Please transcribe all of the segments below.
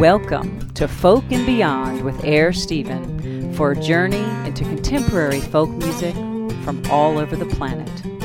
Welcome to Folk and Beyond with Air Stephen for a journey into contemporary folk music from all over the planet.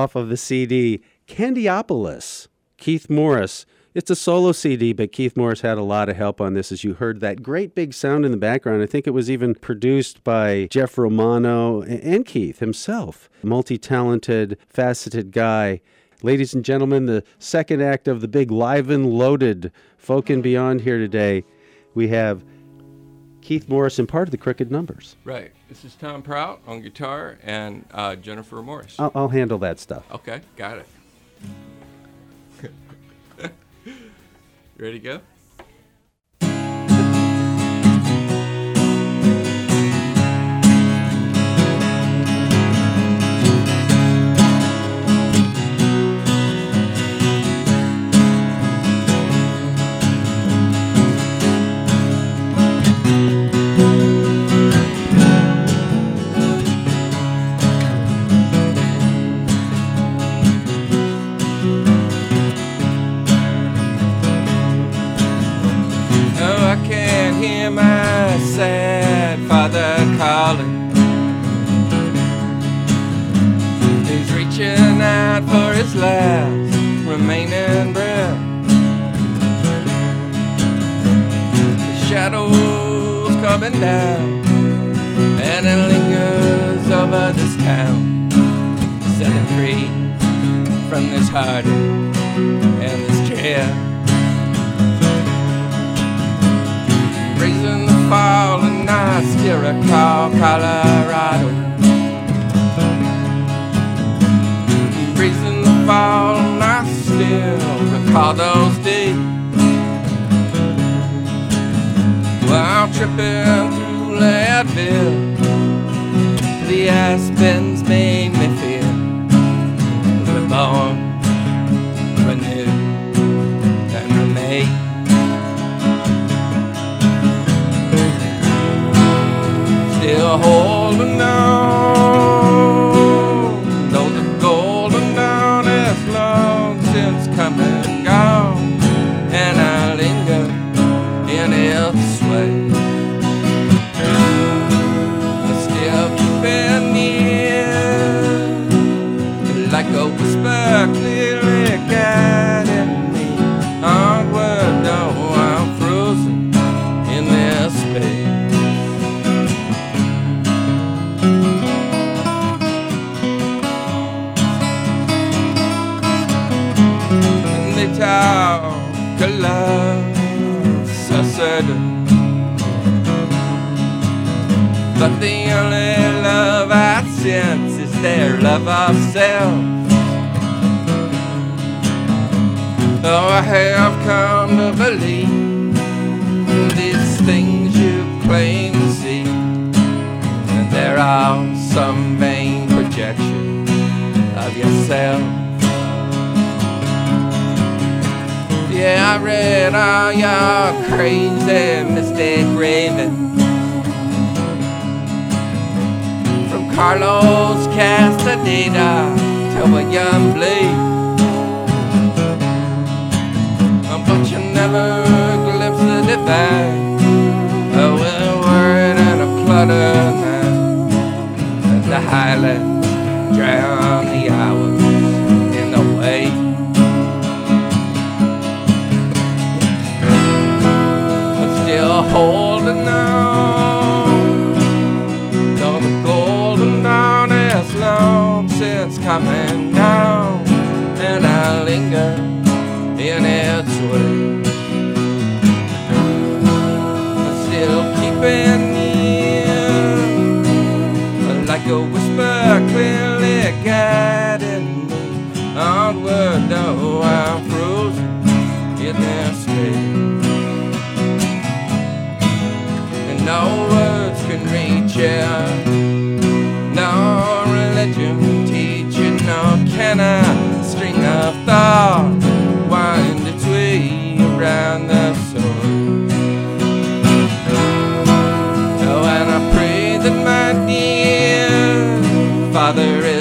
Off of the CD Candyopolis, Keith Morris. It's a solo CD, but Keith Morris had a lot of help on this, as you heard that great big sound in the background. I think it was even produced by Jeff Romano and Keith himself. Multi talented, faceted guy. Ladies and gentlemen, the second act of the big live and loaded Folk and Beyond here today. We have Keith Morris and part of the Crooked Numbers. Right. This is Tom Prout on guitar and uh, Jennifer Morris. I'll, I'll handle that stuff. Okay, got it. Ready to go? its last remaining breath. The shadows coming down, and it lingers over this town. Setting free from this heart and this chair. Raising the fallen, I still recall Colorado. fall, and I still recall those days. Well, I'm tripping through Leadville. The aspens made me feel reborn, renewed, and remade. still holding on. I read all your crazy mystic ravings From Carlos Castaneda to William Blake. But you never glimpsed it divine. Oh, with a word and a flutter man And the highlands drown coming down, and I linger in its way. Still keeping near, like a whisper clear. Father is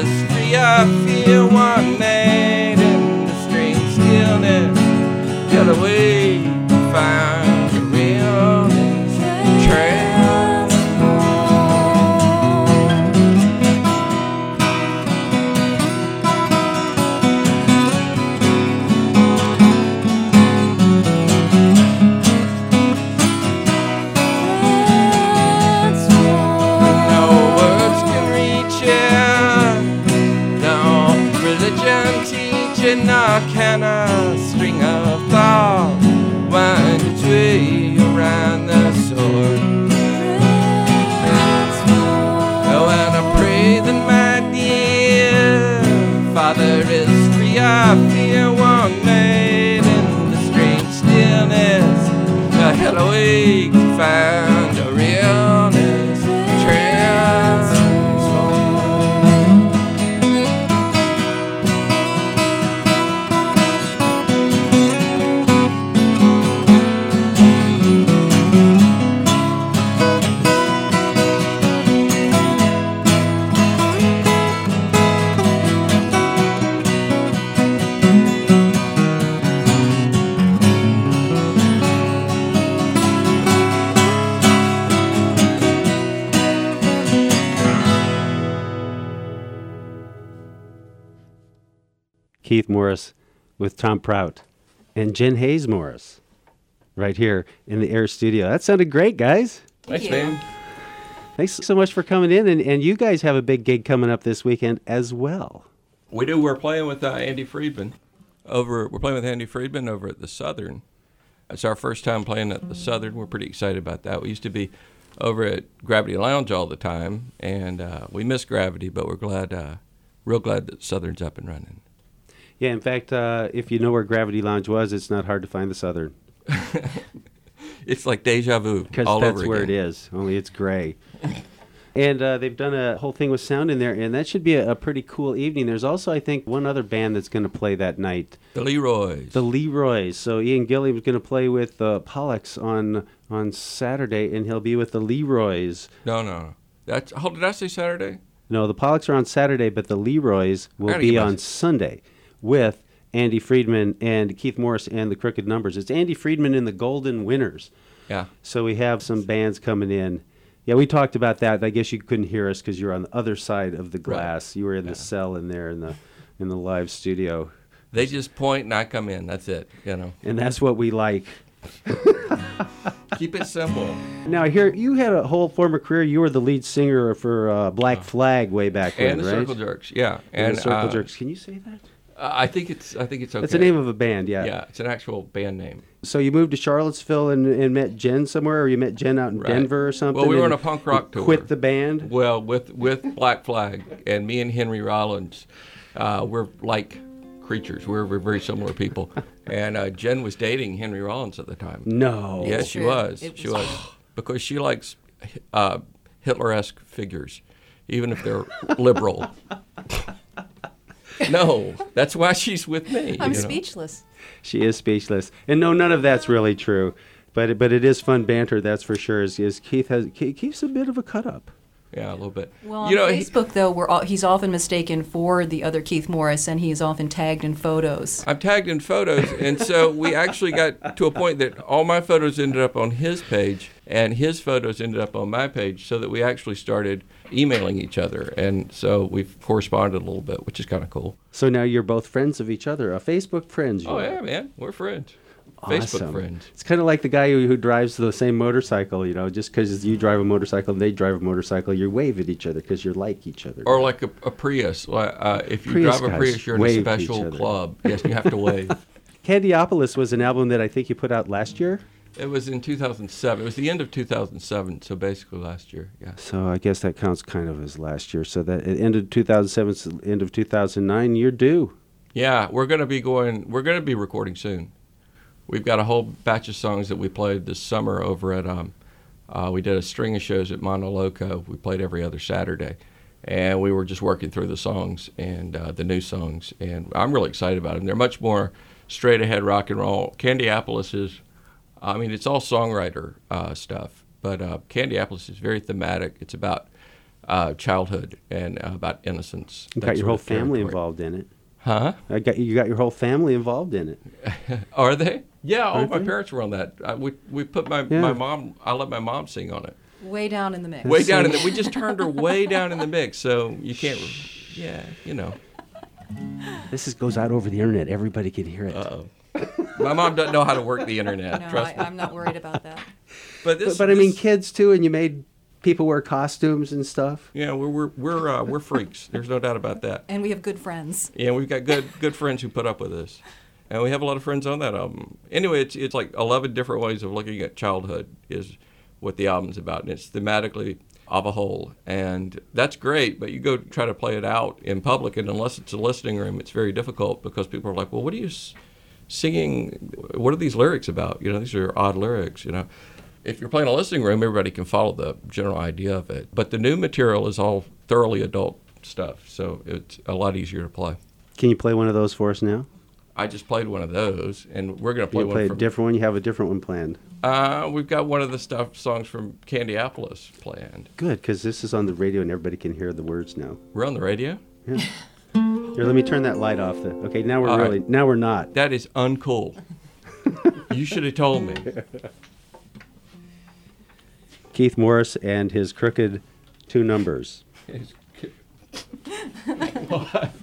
Keith Morris with Tom Prout and Jen Hayes Morris right here in the Air Studio. That sounded great, guys. Thanks, man. Thanks so much for coming in. And, and you guys have a big gig coming up this weekend as well. We do. We're playing with uh, Andy Friedman over. We're playing with Andy Friedman over at the Southern. It's our first time playing at the Southern. We're pretty excited about that. We used to be over at Gravity Lounge all the time, and uh, we miss Gravity, but we're glad, uh, real glad that Southern's up and running. Yeah, in fact, uh, if you know where Gravity Lounge was, it's not hard to find the Southern It's like deja vu because that's where again. it is. Only it's gray. and uh, they've done a whole thing with sound in there, and that should be a, a pretty cool evening. There's also, I think, one other band that's going to play that night. The Leroys. The Leroys. So Ian Gilliam is going to play with uh, Pollux on on Saturday, and he'll be with the Leroys. no, no, no. That's. Oh, did I say Saturday? No, the Pollux are on Saturday, but the Leroys will be on Sunday with Andy Friedman and Keith Morris and the Crooked Numbers. It's Andy Friedman and the Golden Winners. Yeah. So we have some bands coming in. Yeah, we talked about that. I guess you couldn't hear us because you're on the other side of the glass. You were in the cell in there in the in the live studio, They just point and I come in. That's it. You know. and that's what we like. Keep it simple. Now, here you had a whole former career. You were the lead singer for uh, Black Flag way back when, And the right? Circle Jerks. Yeah. And, And the Circle uh, Jerks. Can you say that? I think it's. I think it's okay. That's the name of a band, yeah. Yeah, it's an actual band name. So you moved to Charlottesville and, and met Jen somewhere, or you met Jen out in Right. Denver or something? Well, we were on a punk rock tour. Quit the band. Well, with with Black Flag and me and Henry Rollins, uh, we're like creatures. We're, we're very similar people. And uh, Jen was dating Henry Rollins at the time. No. Yes, she True. was. She was- was because she likes uh, Hitler-esque figures, even if they're liberal. no, that's why she's with me. I'm you know. speechless. She is speechless, and no, none of that's really true. But but it is fun banter, that's for sure. Is, is Keith has Keith, Keith's a bit of a cut up. Yeah, a little bit. Well, on you know, he- Facebook though, we're all, he's often mistaken for the other Keith Morris, and he's often tagged in photos. I'm tagged in photos, and so we actually got to a point that all my photos ended up on his page, and his photos ended up on my page, so that we actually started emailing each other, and so we've corresponded a little bit, which is kind of cool. So now you're both friends of each other, a Facebook friends. Oh yeah, man, we're friends. Facebook Awesome. friends. It's kind of like the guy who, who drives the same motorcycle. You know, just because you drive a motorcycle and they drive a motorcycle, you wave at each other because you're like each other. Or like a, a Prius. Uh, if you Prius drive a Prius, you're in a wave to each special club. Yes, you have to wave. Candyopolis was an album that I think you put out last year. It was in 2007. It was the end of 2007, so basically last year. Yeah. So I guess that counts kind of as last year. So that at end of 2007, s- end of 2009, you're due. Yeah, we're gonna be going. We're gonna be recording soon. We've got a whole batch of songs that we played this summer over at. Um, uh, we did a string of shows at Mono Loco. We played every other Saturday, and we were just working through the songs and uh, the new songs. And I'm really excited about them. They're much more straight ahead rock and roll. Candyopolis is. I mean, it's all songwriter uh, stuff, but uh, Candyopolis is very thematic. It's about uh, childhood and uh, about innocence. You got your whole family territory. involved in it. Huh? I got you got your whole family involved in it. Are they? Yeah, all Aren't my they? parents were on that. I, we we put my, Yeah. my mom. I let my mom sing on it. Way down in the mix. Way down in the. We just turned her way down in the mix, so you can't. Yeah, you know. This is, goes out over the internet. Everybody can hear it. Uh oh. My mom doesn't know how to work the internet. No, trust I, me. I'm not worried about that. But this. but, but I mean, kids too, and you made people wear costumes and stuff. Yeah, we're we're we're uh, we're freaks. There's no doubt about that. And we have good friends. Yeah, we've got good good friends who put up with us, and we have a lot of friends on that album. Anyway, it's it's like eleven different ways of looking at childhood is what the album's about, and it's thematically of a whole, and that's great. But you go try to play it out in public, and unless it's a listening room, it's very difficult because people are like, "Well, what are you s- singing? What are these lyrics about? You know, these are odd lyrics. You know." If you're playing a listening room, everybody can follow the general idea of it. But the new material is all thoroughly adult stuff, so it's a lot easier to play. Can you play one of those for us now? I just played one of those, and we're gonna play You one play a from. different one. You have a different one planned. uh, we've got one of the stuff songs from Candyopolis planned. Good, because this is on the radio and everybody can hear the words now. We're on the radio. Here, let me turn that light off. The, okay, now we're All right. really now we're not. That is uncool. you should have told me. Keith Morris and his crooked two numbers. What?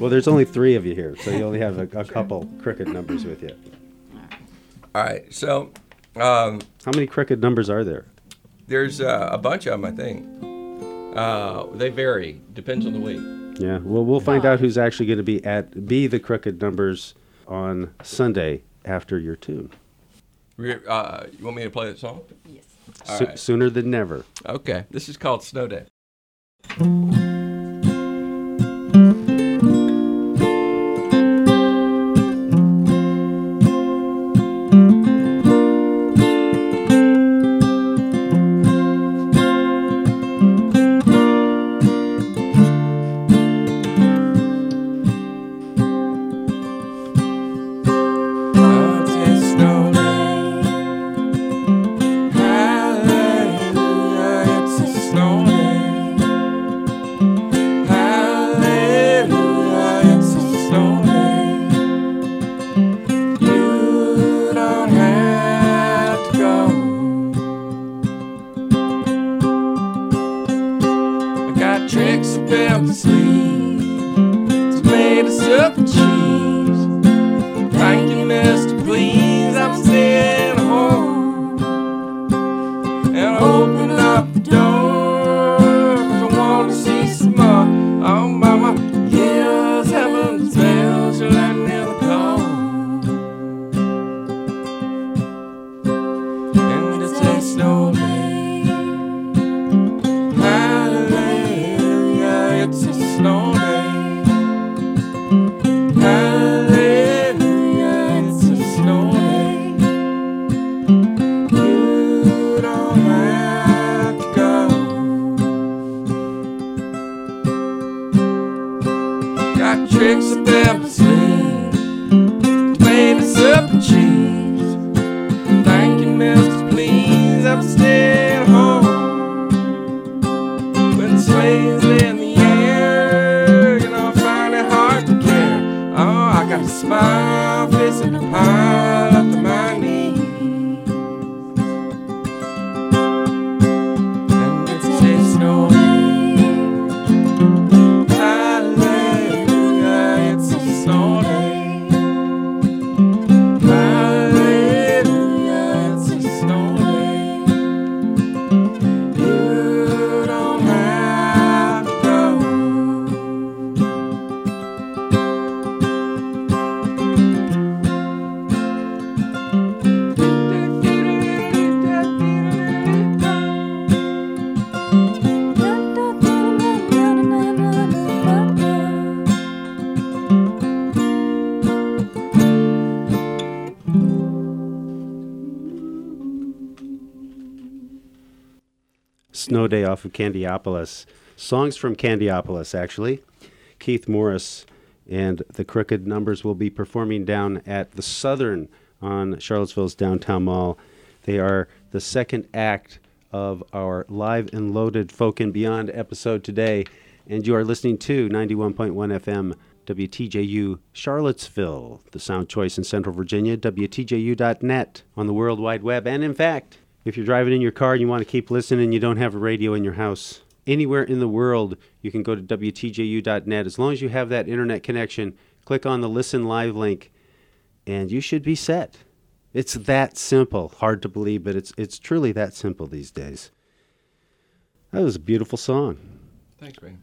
Well, there's only three of you here, so you only have a, a couple crooked numbers with you. All right, so um, How many crooked numbers are there? there's uh, a bunch of them, I think. Uh, they vary. Depends on the week. Yeah. Well, we'll find out who's actually going to be at be the crooked numbers on Sunday after your tune. Uh, you want me to play that song? Yes. So- right. Sooner than never. Okay. This is called Snow Day. Day off of Candyopolis. Songs from Candyopolis, actually. Keith Morris and the Crooked Numbers will be performing down at the Southern on Charlottesville's downtown mall. They are the second act of our live and loaded Folk and Beyond episode today. And you are listening to 91.1 FM WTJU Charlottesville, the sound choice in Central Virginia, WTJU.net on the World Wide Web. And in fact, if you're driving in your car and you want to keep listening and you don't have a radio in your house, anywhere in the world, you can go to WTJU.net. As long as you have that internet connection, click on the Listen Live link, and you should be set. It's that simple. Hard to believe, but it's, it's truly that simple these days. That was a beautiful song. Thanks, man.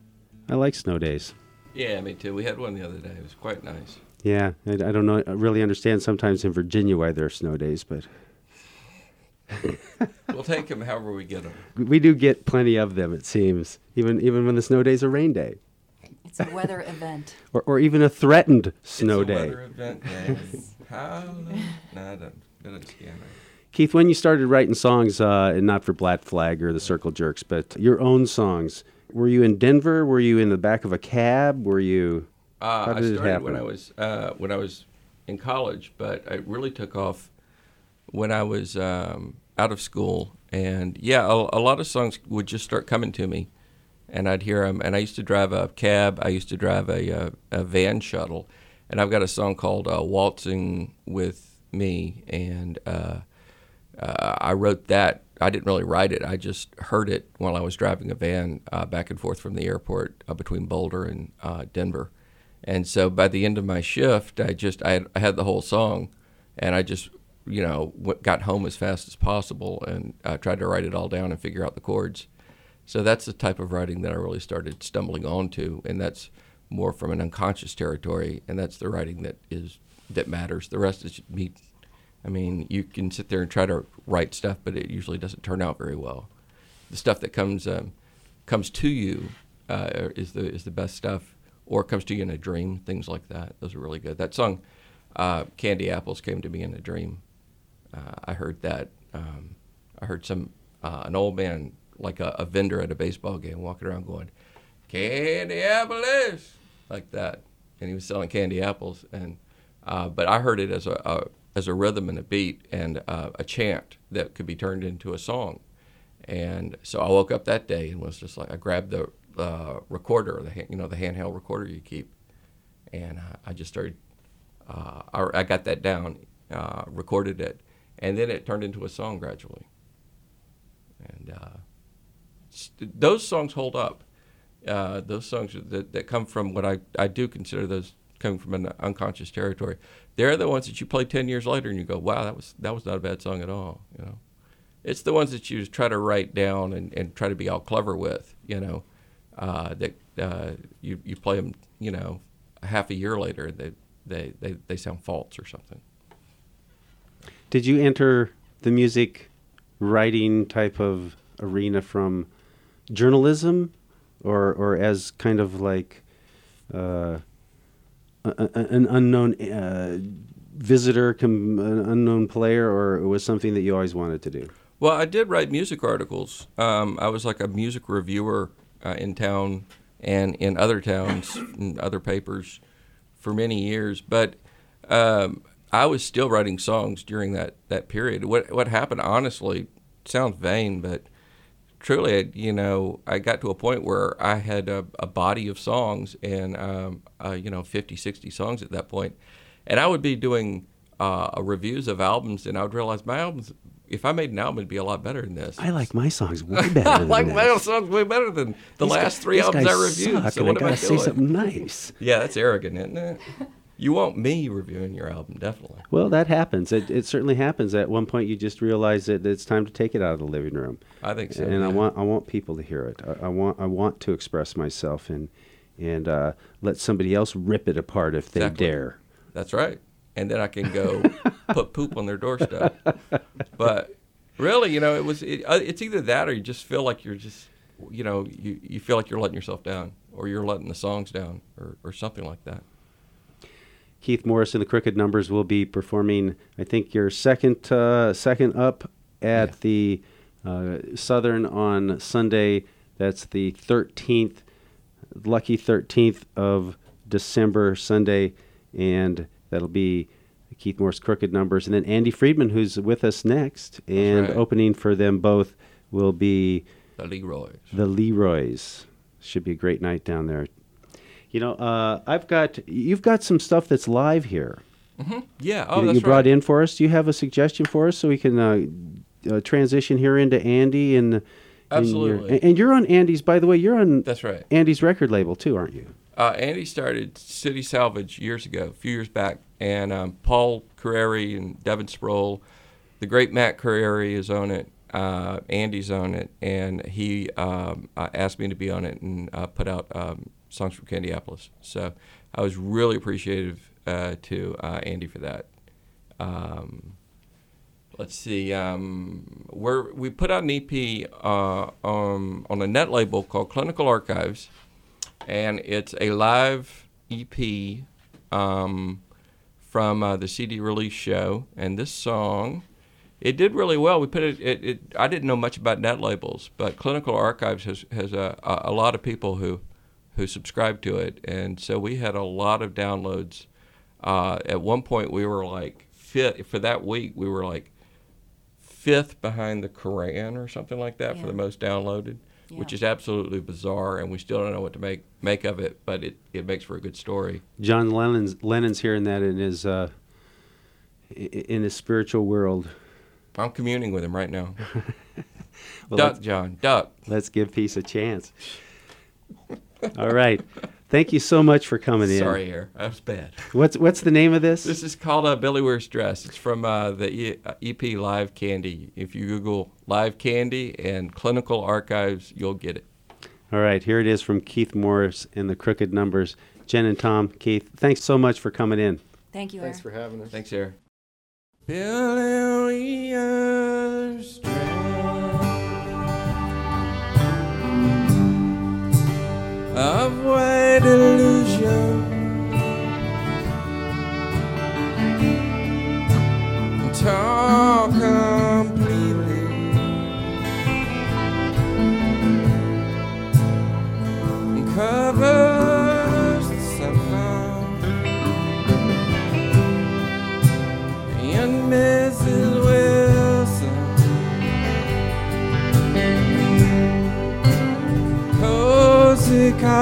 I like snow days. Yeah, me too. We had one the other day. It was quite nice. Yeah, I, I don't know. I really understand sometimes in Virginia why there are snow days, but We'll take them however we get them. we do get plenty of them. It seems, even even when the snow day's a rain day, It's a weather event. or, or even a threatened snow it's a day. Weather event. Yes. How? No, I don't. I don't. Keith, when you started writing songs, uh, and not for Black Flag or the Circle Jerks, but your own songs, were you in Denver? Were you in the back of a cab? Were you? Uh, How I did it started when happen? I was uh, when I was in college, but it really took off when I was um, out of school. And yeah, a, a lot of songs would just start coming to me, and I'd hear them. And I used to drive a cab. I used to drive a uh, a van shuttle, and I've got a song called uh, "Waltzing with Me," and uh, uh, I wrote that. I didn't really write it. I just heard it while I was driving a van uh, back and forth from the airport uh, between Boulder and Denver. And so by the end of my shift, I just I had, I had the whole song, and I just you know got home as fast as possible and uh, tried to write it all down and figure out the chords. So that's the type of writing that I really started stumbling onto, and that's more from an unconscious territory, and that's the writing that is that matters. The rest is me. I mean, you can sit there and try to write stuff, but it usually doesn't turn out very well. The stuff that comes um, comes to you uh, is the is the best stuff, or comes to you in a dream. Things like that. Those are really good. That song, uh, "Candy Apples," came to me in a dream. Uh, I heard that. Um, I heard some uh, an old man, like a, a vendor at a baseball game, walking around going, "Candy apples," like that, and he was selling candy apples. And uh, but I heard it as a, a as a rhythm and a beat and uh, a chant that could be turned into a song. And so I woke up that day and was just like, I grabbed the uh, recorder, the you know the handheld recorder you keep, and I just started. Uh, I, I, got that down, uh, recorded it, and then it turned into a song gradually. And uh, those songs hold up. Uh, those songs that, that come from what I, I do consider those coming from an unconscious territory. They're the ones that you play ten years later and you go, wow, that was that was not a bad song at all. You know, it's the ones that you try to write down and, and try to be all clever with. You know, uh, that uh, you you play them. You know, half a year later, they they they, they sound false or something. Did you enter the music writing type of arena from journalism, or or as kind of like uh, a, an unknown uh, visitor, com- an unknown player, or it was something that you always wanted to do? Well, I did write music articles. Um, I was like a music reviewer uh, in town and in other towns and other papers for many years. But um, I was still writing songs during that, that period. What what happened, honestly, sounds vain, but truly, you know, I got to a point where I had a, a body of songs and, um, uh, you know, 50, 60 songs at that point. And I would be doing uh, reviews of albums, and I would realize my albums, if I made an album, it'd be a lot better than this. I like my songs way better I like this. my songs way better than the These last guys- three these albums I reviewed. Suck, so and what I am I gotta say doing? something nice. Yeah, that's arrogant, isn't it? You want me reviewing your album, definitely. Well, that happens. It, it certainly happens. At one point, you just realize that it's time to take it out of the living room. I think so. and I want I want people to hear it. I, I want I want to express myself and and uh, let somebody else rip it apart if they Exactly. dare. That's right. And then I can go put poop on their doorstep. But really, you know, it was it, uh, it's either that or you just feel like you're just you know, you, you feel like you're letting yourself down or you're letting the songs down or, or something like that. Keith Morris and the Crooked Numbers will be performing. I think your second uh, second up at Yeah. the uh, Southern on Sunday. That's the thirteenth, lucky thirteenth of December Sunday, and that'll be Keith Morris Crooked Numbers, and then Andy Friedman, who's with us next, and right. opening for them both will be The Leroy's. the Leroys. Should be a great night down there. You know, uh, I've got you've got some stuff that's live here Yeah. Oh, that that's you brought right. in for us. Do you have a suggestion for us so we can uh, uh, transition here into Andy and and Absolutely. your, and you're on Andy's. By the way, you're on That's right. Andy's record label too, aren't you? Uh, Andy started City Salvage years ago, a few years back, and um, Paul Carreri and Devin Sproul, the great Matt Carreri is on it. Uh, Andy's on it, and he um, uh, asked me to be on it and uh, put out um, songs from Candyopolis. So I was really appreciative uh, to uh, Andy for that. Um, let's see. Um, we're, we put out an EP uh, um, on a net label called Clinical Archives and it's a live EP um, from uh, the CD release show. And this song, it did really well. We put it, it, it. I didn't know much about net labels, but Clinical Archives has has a, a lot of people who who subscribe to it, and so we had a lot of downloads. Uh, at one point, we were like fifth for that week. We were like fifth behind the Koran or something like that for the most downloaded, which is absolutely bizarre, and we still don't know what to make make of it. But it, it makes for a good story. John Lennon's Lennon's hearing that in his uh, in his spiritual world. I'm communing with him right now. Well, duck, John, duck. let's give peace a chance. All right. Thank you so much for coming in. Sorry, Air. That was bad. What's what's the name of this? This is called uh, Billy Wears Dress. It's from uh, the e- uh, EP Live Candy. If you Google Live Candy and Clinical Archives, you'll get it. All right, here it is from Keith Morris and the Crooked Numbers. Jen and Tom, Keith, thanks so much for coming in. Thank you, Thanks Aaron. for having us. Thanks, Air. Billy Wears of white illusion. Talk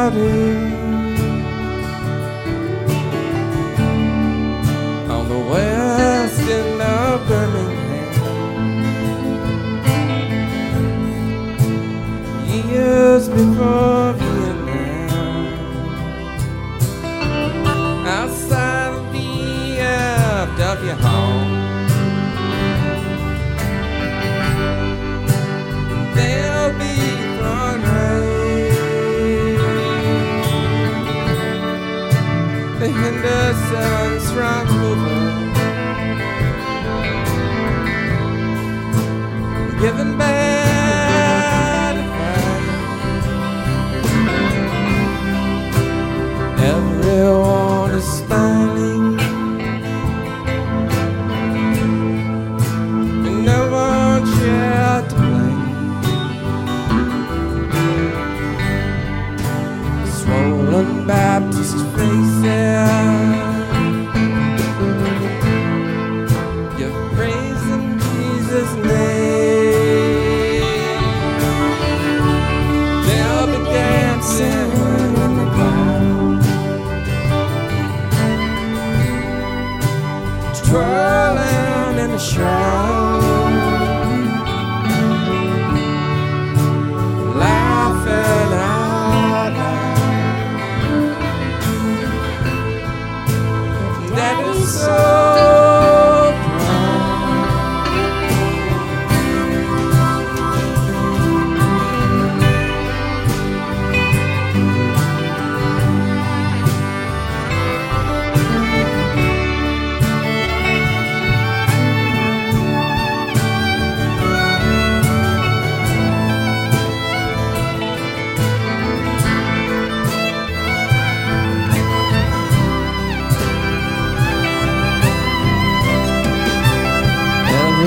On the west end of Birmingham. Years before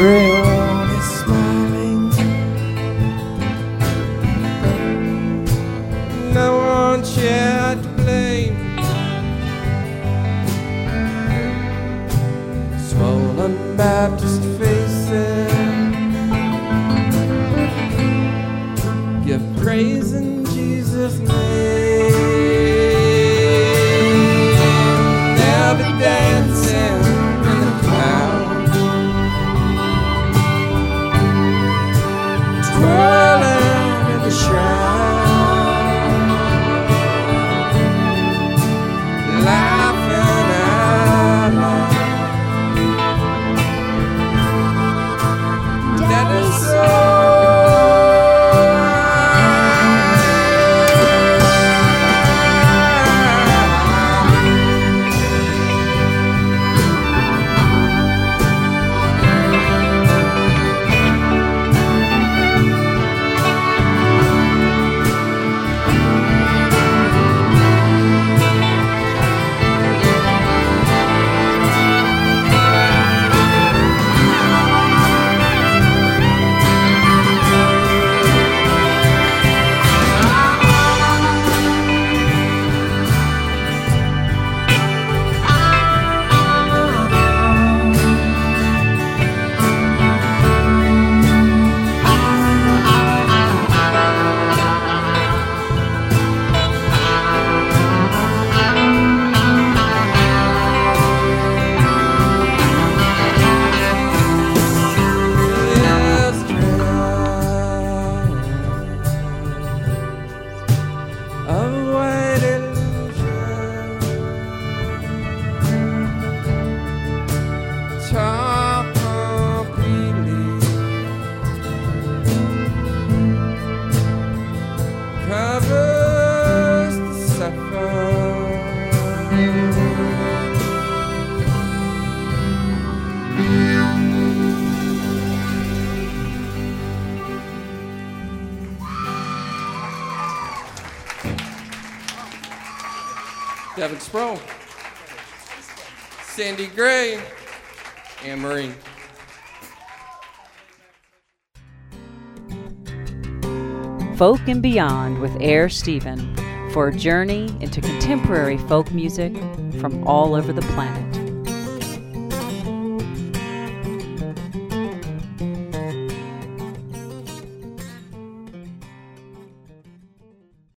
Everyone Sproul, Sandy Gray, and Marie. Folk and Beyond with Air Stephen for a journey into contemporary folk music from all over the planet.